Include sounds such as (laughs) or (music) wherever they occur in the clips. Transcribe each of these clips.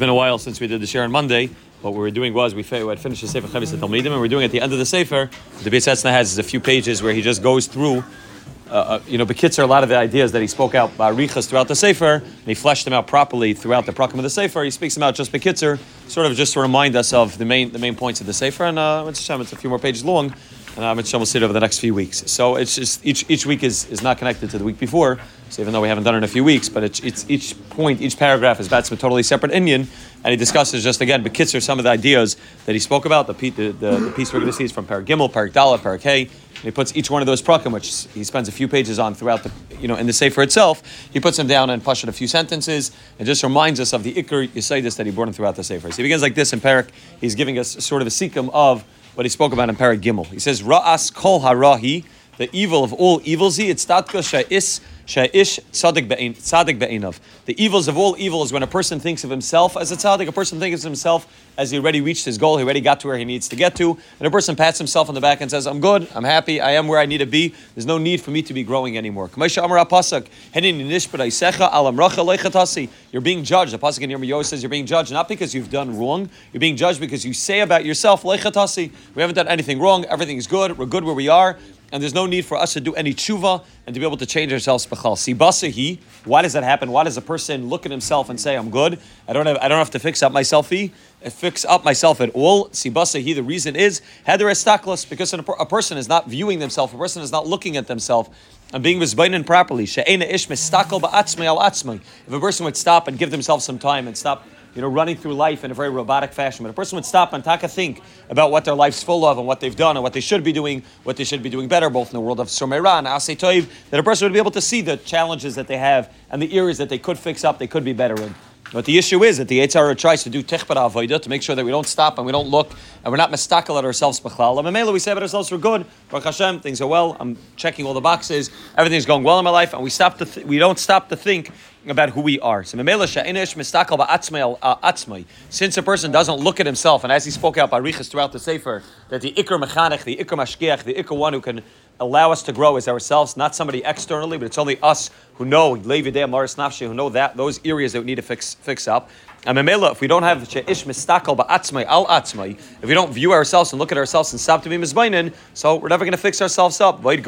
been a while since we did the share on Monday. What we were doing was we had finished the Sefer Chovos Talmidim, and we're doing at the end of the Sefer. The Piasetzna has a few pages where he just goes through. Uh, uh, you know, Bekitzer, a lot of the ideas that he spoke out by Riches throughout the Sefer, and he fleshed them out properly throughout the Prakim of the Sefer. He speaks them out just Bekitzer, sort of just to remind us of the main the main points of the Sefer. And uh, it's a few more pages long, and I'm will see it over the next few weeks. So it's just each each week is, is not connected to the week before. So even though we haven't done it in a few weeks, but it's, it's each point, each paragraph is that's a totally separate Indian, and he discusses just again, Bekitzer, some of the ideas that he spoke about. The, the, the, the piece we're going to see is from Parak Gimel, Parak Hay. And he puts each one of those prakim, which he spends a few pages on throughout the, you know, in the Sefer itself. He puts them down and pushes a few sentences, and just reminds us of the Iker this that he brought in throughout the Sefer. So he begins like this in Parak. He's giving us sort of a sikkim of what he spoke about in Parak Gimel. He says, Ra'as kol harahi, the evil of all evils, he, it's tatka sha'is Sha'ish tzaddik be'inav. The evils of all evil is when a person thinks of himself as a tzaddik, a person thinks of himself as he already reached his goal, he already got to where he needs to get to, and a person pats himself on the back and says, I'm good, I'm happy, I am where I need to be, there's no need for me to be growing anymore. You're being judged. The Pasuk in Yirmiyahu says you're being judged not because you've done wrong, you're being judged because you say about yourself, we haven't done anything wrong, everything is good, we're good where we are, and there's no need for us to do any tshuva and to be able to change ourselves. Sibasahi. Why does that happen? Why does a person look at himself and say, "I'm good. I don't have. I don't have to fix up myself." Uh, fix up myself at all. Sibasahi. The reason is heder estaklos because a person is not viewing themselves. A person is not looking at themselves and being mizbainin properly. She'ena ish mistakel ba'atzmei al atzmei. If a person would stop and give themselves some time and stop you know, running through life in a very robotic fashion. But a person would stop and taka think about what their life's full of and what they've done and what they should be doing, what they should be doing better, both in the world of Someira and Asay Toiv, that a person would be able to see the challenges that they have and the areas that they could fix up, they could be better in. But the issue is that the Yitzhara tries to do tichbar avodah to make sure that we don't stop and we don't look and we're not mistakel at ourselves we say about ourselves we're good. Baruch Hashem, things are well. I'm checking all the boxes. Everything's going well in my life, and we stop to th- we don't stop to think about who we are. So uh, since a person doesn't look at himself, and as he spoke out by Riches throughout the Sefer, that the ikr mechanech, the ikr mashgiach, the ikr one who can allow us to grow is ourselves, not somebody externally, but it's only us who know, who know that those areas that we need to fix fix up. And Memela, if we don't have she'ish mistakel ba'atzmai al atzmai, if we don't view ourselves and look at ourselves and stop to be mizbainin, so we're never going to fix ourselves up. And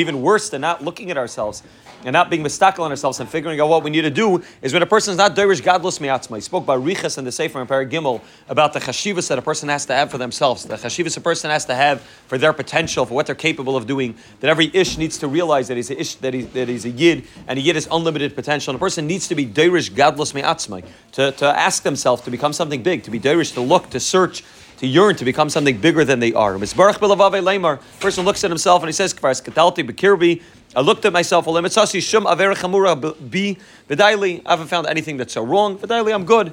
even worse than not looking at ourselves and not being mistakel on ourselves and figuring out what we need to do is when a person is not derish gadlus miatzmai. Spoke about Riches in the Sefer in Parag Gimel about the chashivas that a person has to have for themselves, the chashivas a person has to have for their potential, for what they're capable of doing. That every ish needs to realize that he's a ish, that, he, that he's a yid, and a yid has unlimited potential. And a person needs to be derish gadlus miatzmai, to, to ask themselves to become something big, to be derish, to look, to search, to yearn to become something bigger than they are. Person looks at himself and he says, I looked at myself, I haven't found anything that's so wrong. I'm good.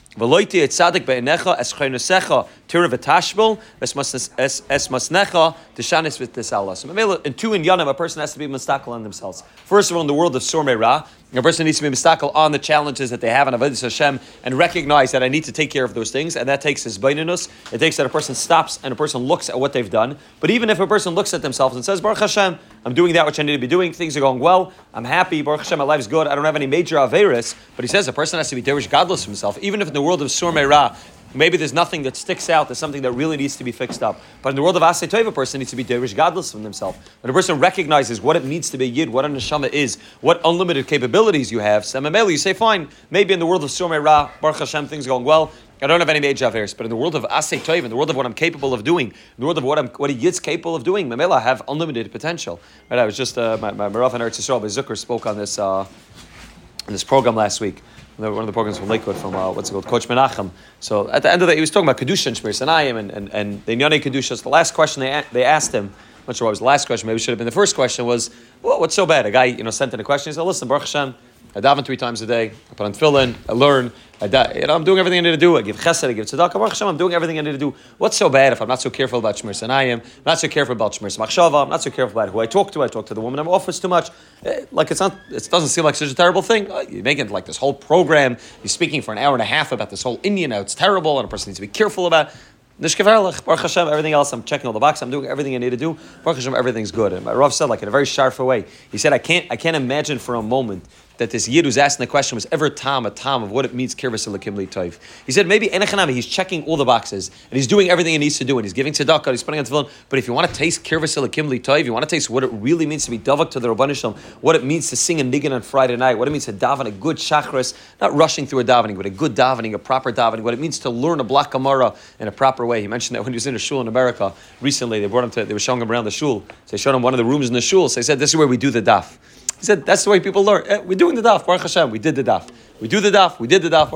V'loiti et tzadik be'enecha es chaynusecha tira v'tashbel es masnecha tishanis v'tisalas. In two in Yanim, a person has to be mistakel on themselves. First of all, in the world of Sormei Ra, a person needs to be mistakel on the challenges that they have in Avodah Hashem and recognize that I need to take care of those things, and that takes his baininus. It takes that a person stops and a person looks at what they've done. But even if a person looks at themselves and says, Baruch Hashem, I'm doing that which I need to be doing, things are going well, I'm happy, Baruch Hashem, my life's good, I don't have any major averis, but he says a person has to be derish gadlus himself, even if in the world of Sur Ra, Maybe there's nothing that sticks out. There's something that really needs to be fixed up. But in the world of Asay Tov, a person needs to be derish gadlus from himself. When a person recognizes what it means to be Yid, what a neshama is, what unlimited capabilities you have, Samameli, you say, fine, maybe in the world of Surmei Ra, Baruch Hashem, things are going well. I don't have any major affairs, but in the world of Asay Tov, in the world of what I'm capable of doing, in the world of what I'm, what a Yid's capable of doing, Mamela, have unlimited potential. Right, I was just, uh, my, my Marav and Eretz Yisrael, Zucker spoke on this, uh, in this program last week one of the programs from Lakewood, from uh, what's it called, Coach Menachem. So at the end of that, he was talking about Kedusha and Shmir Sanayim and, and, and the Inyane Kedusha. the last question they, they asked him, I'm not sure what was the last question, maybe it should have been the first question, was, well, what's so bad? A guy, you know, sent in a question, he said, listen, Baruch Hashem, I daven three times a day. I put on tefillin. I learn. I, da- you know, I'm doing everything I need to do. I give chesed. I give tzedakah. Baruch Hashem, I'm doing everything I need to do. What's so bad if I'm not so careful about shmir sanayim? I'm not so careful about shmir machshava. I'm not so careful about who I talk to. I talk to the woman in my office too much. Eh, Like it's not. It doesn't seem like such a terrible thing. Uh, You make it like this whole program. You're speaking for an hour and a half about this whole Indian. How it's terrible, and a person needs to be careful about. it. Baruch Hashem, everything else, I'm checking all the boxes, I'm doing everything I need to do. Baruch Hashem, everything's good. And my Rav said, like in a very sharp way, he said, I can't, I can't imagine for a moment that this Yid who's asking the question was ever Tom, a Tom of what it means, Kirvas Elikim Toiv. He said, maybe Enechanami, he's checking all the boxes, and he's doing everything he needs to do, and he's giving tzedakah, he's putting on tefillin, but if you want to taste Kirvas Elikim Toiv, you want to taste what it really means to be Davak to the Rabbanah what it means to sing a niggin on Friday night, what it means to daven a good chakras, not rushing through a davening, but a good davening, a proper davening, what it means to learn a black Gemara in a proper way. He mentioned that when he was in a shul in America recently, they brought him to, they were showing him around the shul. So they showed him one of the rooms in the shul. So they said, this is where we do the daf. He said, that's the way people learn. Eh, we're doing the daf, Baruch Hashem, we did the daf. We do the daf, we did the daf.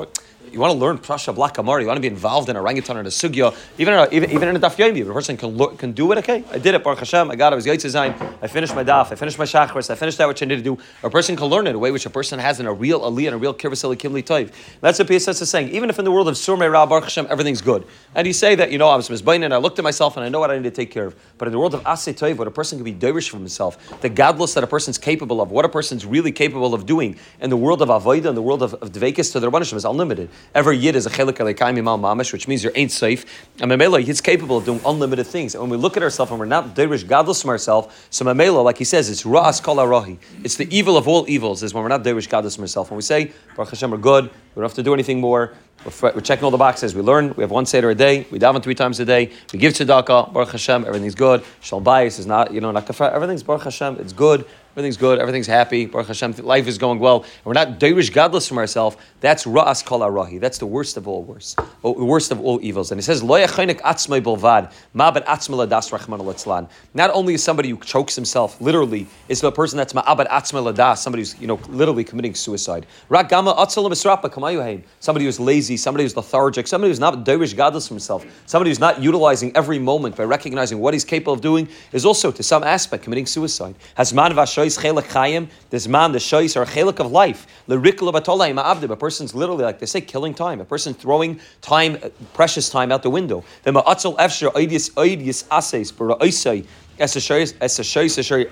You want to learn Prasha Black you want to be involved in orangutan or a sugya, even, in a, even, even in a daf yomi, a person can, lo- can do it, okay, I did it, Baruch Hashem, I got it, I was Yaitz Zayin, I finished my daf, I finished my chakras, I finished that which I need to do. A person can learn it a way which a person has in a real aliyah and a real kirbasili kimli toiv. That's what PSS is saying. Even if in the world of Surmei Ra Baruch Hashem, everything's good. And you say that, you know, I was Mizbain and I looked at myself and I know what I need to take care of. But in the world of Asay Toiv, what a person can be derish from himself, the gadlus that a person's capable of, what a person's really capable of doing in the world of Avodah, in the world of, of Dvekis to the Rabbanishim is unlimited. Every Yid is a chelik aleikaim imal mamish, which means you're ain't safe. And Mamela, he's capable of doing unlimited things. And when we look at ourselves and we're not derish gadlus from ourselves, so Mamela, like he says, it's Ra'as kol arahi. It's the evil of all evils, is when we're not derish gadlus from ourselves. When we say, Baruch Hashem, we're good, we don't have to do anything more. We're, we're checking all the boxes. We learn. We have one seder a day. We daven three times a day. We give tzedakah. Baruch Hashem. Everything's good. Shalom bayis is not, you know, not kafar. Everything's Baruch Hashem. It's good. Everything's good. Everything's happy. Baruch Hashem. Life is going well. And we're not derish gadlus from ourselves. That's ra'as kol arahi. That's the worst of all worst. Oh, the worst of all evils. And he says, lo yachaynik atzmai bolvad. Ma ben ladas rachman alatzlan. Not only is somebody who chokes himself, literally, is a person that's ma'abad atzma ladas, somebody who's, you know, literally committing suicide. Rak gama atzal misrapa kamayuhain. Somebody who's lazy, somebody who's lethargic, somebody who's not derish gadlus from himself, somebody who's not utilizing every moment by recognizing what he's capable of doing, is also, to some aspect, committing suicide. Has man vashois chelak chayim, this man, the shois, a chelak of life. L'rikla batolayim ma'abdim. A person's literally, like they say, killing time. A person's throwing time, uh, precious time out the window. Then ma'atzal efsher oidius oidius ases, bara oisai, shois, shois,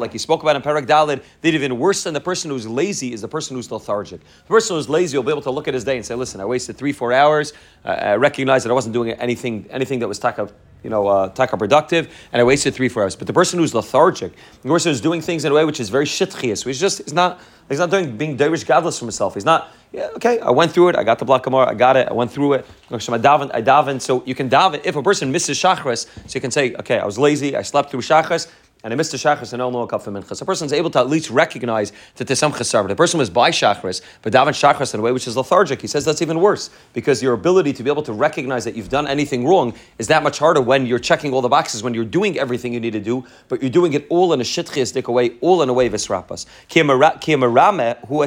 like he spoke about in Parak Dalid, that even worse than the person who's lazy is the person who's lethargic. The person who's lazy will be able to look at his day and say, listen, I wasted three, four hours, uh, I recognize that I wasn't doing anything, anything that was taka you know, uh, taka productive, and I wasted three, four hours. But the person who's lethargic, the person who's doing things in a way which is very shitchias, which just is not, he's not doing being derish gadlus from himself. He's not, yeah, okay, I went through it, I got the block Gemara, I got it, I went through it. I daven, I daven. So you can daven if a person misses shachris, so you can say, okay, I was lazy, I slept through shachris. And I missed the shachris and I don't know a. A person's able to at least recognize that there's some chesar. The person was by shachris, but daven shachris in a way which is lethargic. He says that's even worse because your ability to be able to recognize that you've done anything wrong is that much harder when you're checking all the boxes, when you're doing everything you need to do, but you're doing it all in a shitchiastic way, all in a way of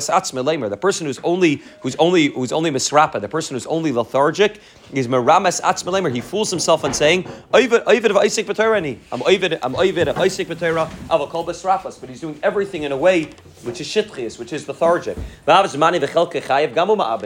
atzmelemer. The person who's only who's only who's only misrapa, the person who's only lethargic is merames atzmelemer. He fools himself on saying, "Oivid, oivid of Isaac B'Torani. I'm oivid, I'm oivid of Isaac B'Torah. Avakol B'Srapas." But he's doing everything in a way which is shitchias, which is lethargic.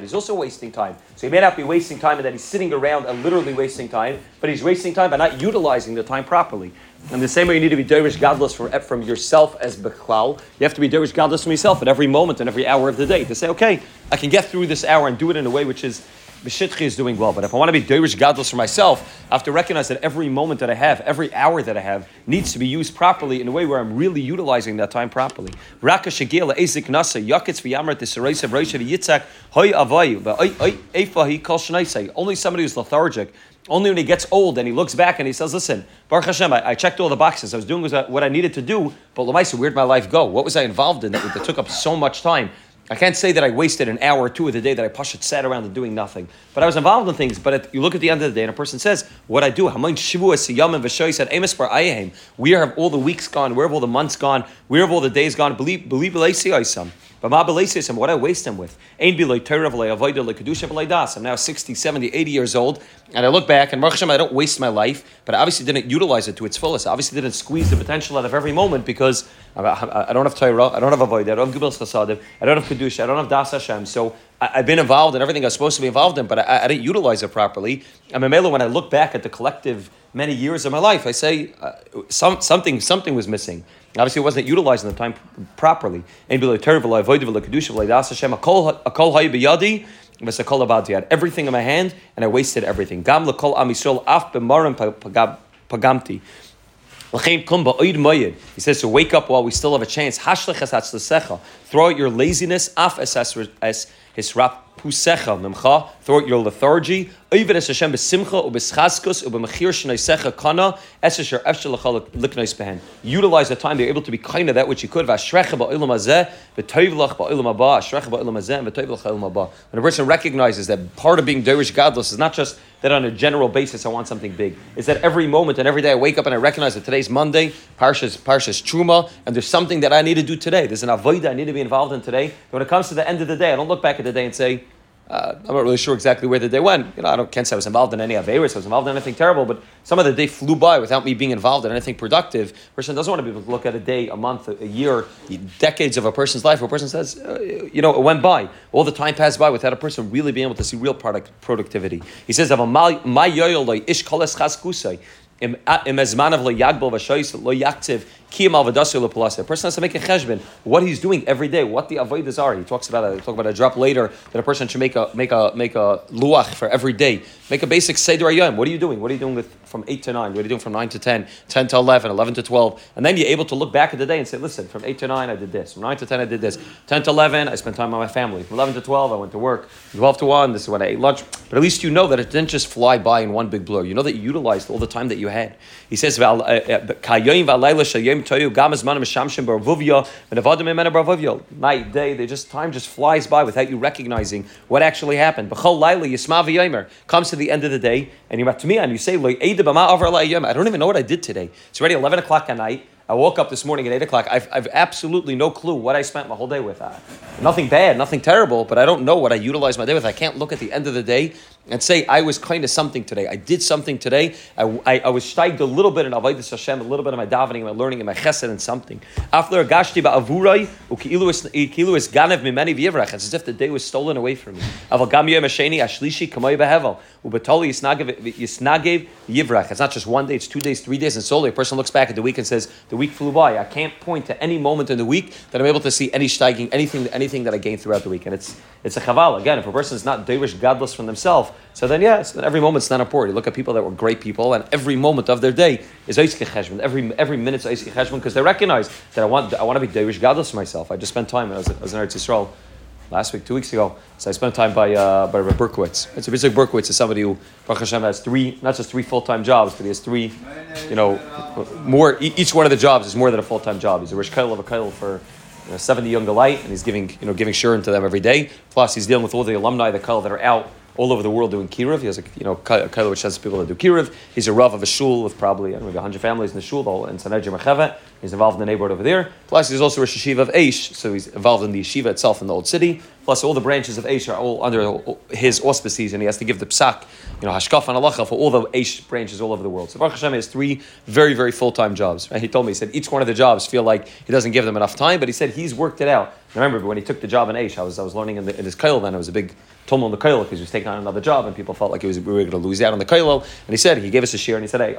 He's also wasting time. So he may not be wasting time in that he's sitting around and literally wasting time, but he's wasting time by not utilizing the time properly. And the same way you need to be derish gadlus from, from yourself as bechlal, you have to be derish gadlus from yourself at every moment and every hour of the day to say, okay, I can get through this hour and do it in a way which is B'shitchi is doing well, but if I want to be derish gadlus for myself, I have to recognize that every moment that I have, every hour that I have, needs to be used properly in a way where I'm really utilizing that time properly. Raka shegila ezik nasa yakitz v'yamrat t'sereisav roisha v'yitzak hoy avayu v'eifa hi kol shnaisei. Only somebody who's lethargic only when he gets old and he looks back and he says, "Listen, Baruch Hashem, I, I checked all the boxes. I was doing what I needed to do, but Lamaisa, where'd my life go? What was I involved in that, that took up so much time?" I can't say that I wasted an hour or two of the day that I pushed sat around and doing nothing. But I was involved in things. But at, you look at the end of the day and a person says, What I do, said, Where have all the weeks gone? Where have all the months gone? Where have all the days gone? Believe believe some. But ma and what I waste them with. Ain't be like das. I'm now 60, 70, 80 years old, and I look back and Baruch I don't waste my life, but I obviously didn't utilize it to its fullest. I obviously didn't squeeze the potential out of every moment because I, I don't have Torah, I don't have avodah, I don't have Gibel Chasadim, I don't have kedusha, I don't have Das Hashem. So I, have been involved in everything I was supposed to be involved in, but I, I didn't utilize it properly. And Mamela, when I look back at the collective many years of my life, I say uh, some, something, something was missing. Obviously, it wasn't utilizing the time properly. I had everything in my hand and I wasted everything. pagamti. He says to wake up while we still have a chance. Throw out your laziness. Hisrap pusecha memcha. Throw out your lethargy. Oivid es Hashem besimcha ubeschaskus ubemechir shneisecha kana esesher efshel liknois behen. Utilize the time. They're able to be kind of that which you could. Vashrecha ba'olam hazeh v'toivlach ba'olam haba. Ashrecha ba'olam hazeh v'toivlach ba'olam haba. When a person recognizes that part of being derish gadlus is not just that on a general basis I want something big. It's that every moment and every day I wake up and I recognize that today's Monday, Parshas, Parshas Truma, and there's something that I need to do today. There's an avodah I need to be involved in today. And when it comes to the end of the day, I don't look back at the day and say, uh, I'm not really sure exactly where the day went. You know, I don't can't say I was involved in any Averis, I was involved in anything terrible, but some of the day flew by without me being involved in anything productive. A person doesn't want to be able to look at a day, a month, a year, decades of a person's life where a person says, uh, you know, it went by. All the time passed by without a person really being able to see real product productivity. He says, ish a person has to make a cheshbon what he's doing every day, what the avodas are. He talks about it. Talk about a drop later that a person should make a make a make a luach for every day. Make a basic seder ayom. What are you doing? What are you doing with from eight to nine? What are you doing from nine to 10, 10 to 11, 11 to twelve? And then you're able to look back at the day and say, listen, from eight to nine I did this. From nine to ten I did this. Ten to eleven I spent time with my family. From eleven to twelve I went to work. Twelve to one this is when I ate lunch. But at least you know that it didn't just fly by in one big blur. You know that you utilized all the time that you had. He says, Night, day, they just time just flies by without you recognizing what actually happened. Comes to the end of the day, and you're to me and you say, I don't even know what I did today. It's already 11 o'clock at night. I woke up this morning at 8 o'clock. I've, I've absolutely no clue what I spent my whole day with. Uh, nothing bad, nothing terrible, but I don't know what I utilized my day with. I can't look at the end of the day and say I was kind of something today. I did something today. I, I, was steiged a little bit in Avodah Hashem, a little bit of my davening, my learning, and my chesed and something. After gashti ba'avurai uki'ilu is ganev mimeni v'yivrach. It's as if the day was stolen away from me. Aval gam yom ashlishi kamoy behevel ubetoli yisnagev yivrach. It's not just one day; it's two days, three days, and solely a person looks back at the week and says the week flew by. I can't point to any moment in the week that I'm able to see any steiging, anything, anything that I gained throughout the week, and it's it's a chaval. Again, if a person is not derish gadlus from themselves so then, yes, then every moment's not important. You look at people that were great people, and every moment of their day is Eiske Cheshvan. Every every minute's Eiske Cheshvan because they recognize that I want I want to be Derish gadlus myself. I just spent time. I was, I was in Eretz Yisrael last week, two weeks ago. So I spent time by uh, by Rabbi Berkowitz. It's a Rabbi Berkowitz is somebody who Baruch Hashem has three, not just three full time jobs, but he has three, you know, more. Each one of the jobs is more than a full time job. He's a Rish Kail of a Kail for you know, 70 young light, and he's giving you know giving shurim to them every day. Plus, he's dealing with all the alumni, the Kail that are out all over the world doing kiruv. He has a you know kaila which has people that do kiruv. He's a rav of a shul with probably I don't know, maybe 100 families in the shul, all in Sanhedria Murchevet. He's involved in the neighborhood over there. Plus, he's also a yeshiva of Aish, so he's involved in the yeshiva itself in the old city. Plus, all the branches of Aish are all under his auspices, and he has to give the psak, you know, hashkaf and halacha for all the Aish branches all over the world. So Baruch Hashem has three very, very full time jobs. Right? He told me, he said each one of the jobs feel like he doesn't give them enough time, but he said he's worked it out. remember, when he took the job in Aish, I was, I was learning in, the, in his kail then, it was a big tumult in the kail because he was taking on another job, and people felt like was, we were going to lose out on the kail. And he said, he gave us a share, and he said, hey,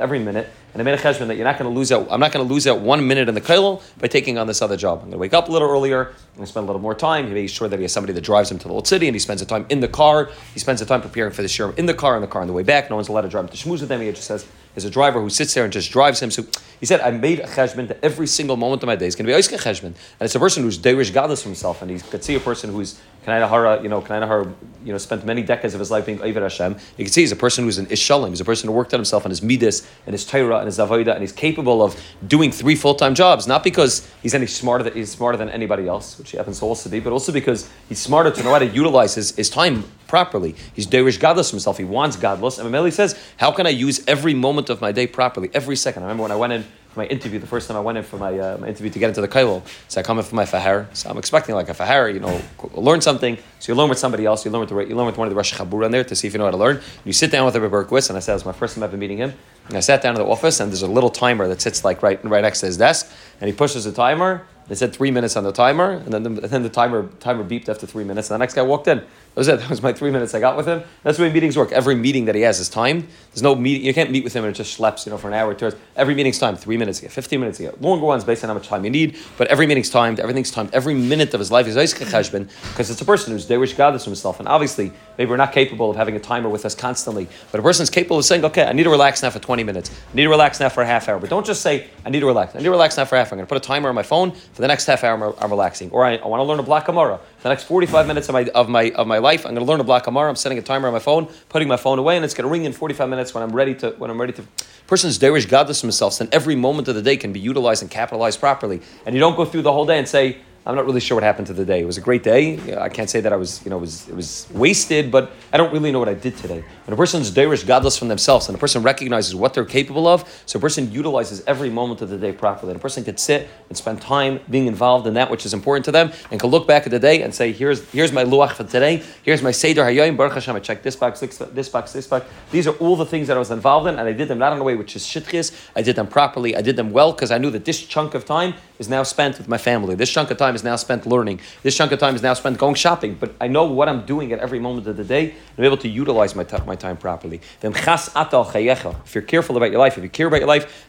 every minute, and I made a cheshbon that you're not going to lose out, I'm not going to lose out one minute in the kailel by taking on this other job. I'm going to wake up a little earlier, and spend a little more time. He makes sure that he has somebody that drives him to the old city, and he spends the time in the car. He spends the time preparing for the shiur in the car, in the car on the way back. No one's allowed to drive him to shmooze with him. He just says, there's a driver who sits there and just drives him. So he said, I made a cheshbon that every single moment of my day is going to be Oiske cheshbon. And it's a person who's Deirish gadlus from himself, and he could see a person who's Kanai Hara, you know, Kanai Hara, you know, spent many decades of his life being Oivet Hashem. You can see he's a person who's an Ishalim. He's a person who worked on himself and his Midas and his Torah and his Avodah, and he's capable of doing three full time jobs, not because he's any smarter than, he's smarter than anybody else, which he happens to also be, but also because he's smarter to know how to utilize his, his time properly. He's Deirish gadlus himself. He wants gadlus. And Mameli says, How can I use every moment of my day properly, every second? I remember when I went in for my interview. The first time I went in for my, uh, my interview to get into the kailul, so I come in for my fahar. So I'm expecting like a fahar, you know, (laughs) learn something. So you learn with somebody else. You learn with the, you learn with one of the Rosh Chabura in there to see if you know how to learn. You sit down with Rabbi Berkowitz, and I said it was my first time ever meeting him. And I sat down in the office, and there's a little timer that sits like right right next to his desk, and he pushes the timer. They said three minutes on the timer, and then the, then the timer timer beeped after three minutes, and the next guy walked in. That was it. (laughs) That was my three minutes I got with him. That's the way meetings work. Every meeting that he has is timed. There's no meeting. You can't meet with him and it just schleps, you know, for an hour two. Every meeting's timed. Three minutes. You get 15 minutes. You get longer ones based on how much time you need. But every meeting's timed. Everything's timed. Every minute of his life is Cheshbon because it's a person who's Dewish Gadis himself. And obviously, maybe we're not capable of having a timer with us constantly. But a person's capable of saying, okay, I need to relax now for 20 minutes. I need to relax now for a half hour. But don't just say, I need to relax. I need to relax now for half. I'm going to put a timer on my phone for the next half hour. I'm, relaxing. Or I, I want to learn a black Gemara. The next 45 minutes of my, of my, of my life, I'm going to learn a black Gemara. I'm setting a timer on my phone, putting my phone away, and it's going to ring in 45 minutes when I'm ready to, when I'm ready to. Person's derish gadlus himself, then every moment of the day can be utilized and capitalized properly. And you don't go through the whole day and say, I'm not really sure what happened to the day. It was a great day. I can't say that I was, you know, it was, it was wasted, but I don't really know what I did today. When a person's derish gadlus from themselves and a person recognizes what they're capable of, so a person utilizes every moment of the day properly. And a person could sit and spend time being involved in that which is important to them and can look back at the day and say, here's, here's my luach for today. Here's my seder hayoyim, baruch Hashem. I checked this box, this box, this box. These are all the things that I was involved in and I did them not in a way which is shitchis. I did them properly. I did them well because I knew that this chunk of time is now spent with my family. This chunk of time is now spent learning. This chunk of time is now spent going shopping. But I know what I'm doing at every moment of the day I'm able to utilize my, t- my time properly. If you're careful about your life, if you care about your life,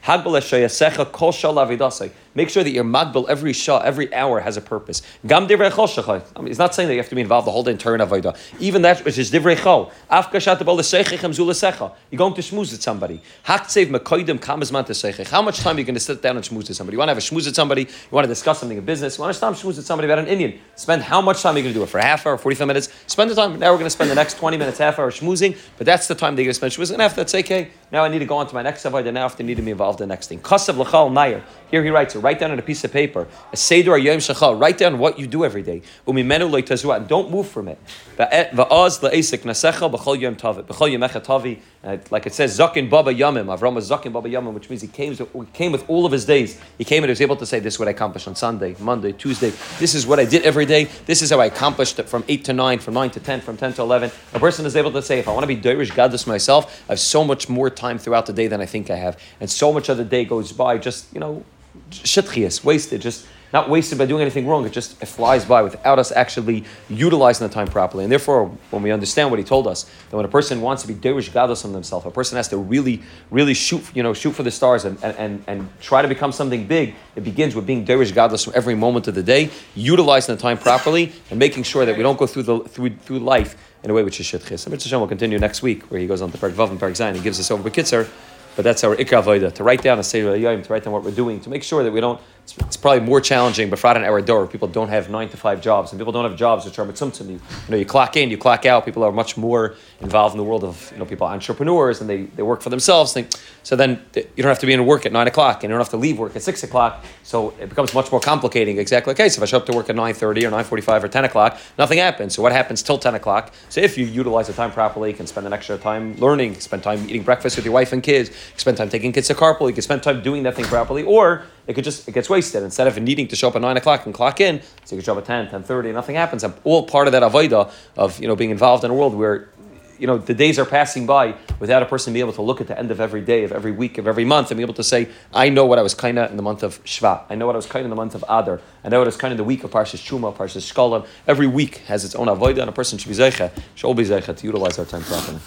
make sure that your magbal every shah, every hour has a purpose. Gam I mean, He's not saying that you have to be involved the whole day in Torah Avodah. Even that which is divrei chol. You're going to schmooze at somebody. How much time are you going to sit down and schmooze at somebody? You want to have a schmooze at somebody? You want to discuss something in business? You want to schmooze at somebody about an Indian? Spend how much time are you going to do it? For half hour, 45 minutes? Spend the time. Now we're going to spend the next 20 minutes, half hour schmoozing, but that's the time they're going to spend schmoozing. And after that's okay. Now I need to go on to my next Avodah. Now I need to be involved in the next thing. Here he writes, write down on a piece of paper, a seder yom shachal, write down what you do every day. Umimenu loitazua, and don't move from it. Va'az tavi, uh, like it says, zakin baba yamim, Avram was zakin baba yamim, which means he came, he came with all of his days. He came and he was able to say, this is what I accomplished on Sunday, Monday, Tuesday. This is what I did every day. This is how I accomplished it from 8 to 9, from 9 to 10, from 10 to 11. A person is able to say, if I want to be Dirish Gadlus myself, I have so much more time throughout the day than I think I have. And so much of the day goes by just, you know, shitchias, wasted, just not wasted by doing anything wrong. It just it flies by without us actually utilizing the time properly. And therefore, when we understand what he told us, that when a person wants to be derish gadol on themselves, a person has to really, really shoot, you know, shoot for the stars and, and, and try to become something big. It begins with being derish gadol from every moment of the day, utilizing the time properly, and making sure that we don't go through the through through life in a way which is shitchis. And Mitzvah will continue next week, where he goes on to Perk Vav and Perk Zayin. He gives us over Bekitzer. But that's our ikra avoda to write down a seder to write down what we're doing, to make sure that we don't. It's, probably more challenging, but Friday our door, people don't have nine to five jobs, and people don't have jobs which are mitzumtzum. You, you know, you clock in, you clock out. People are much more involved in the world of you know people entrepreneurs, and they, they work for themselves. Think, so then uh, you don't have to be in work at nine o'clock, and you don't have to leave work at six o'clock. So it becomes much more complicating. Exactly. Okay, so if I show up to work at nine thirty or nine forty five or ten o'clock, nothing happens. So what happens till ten o'clock? So if you utilize the time properly, you can spend an extra time learning, spend time eating breakfast with your wife and kids, spend time taking kids to carpool. You can spend time doing that thing properly, or it could just it gets wasted. Instead of needing to show up at nine o'clock and clock in, so you can show up at 10, 10 30, nothing happens. I'm all part of that avoida of you know being involved in a world where you know the days are passing by without a person being able to look at the end of every day, of every week, of every month, and be able to say, I know what I was kind of in the month of Shvat. I know what I was kind of in the month of Adar. I know what I was kind in the week of Parshas Truma, Parshas Shkolim. Every week has its own avoida, and a person should be zeicha, should all be zeicha to utilize our time properly.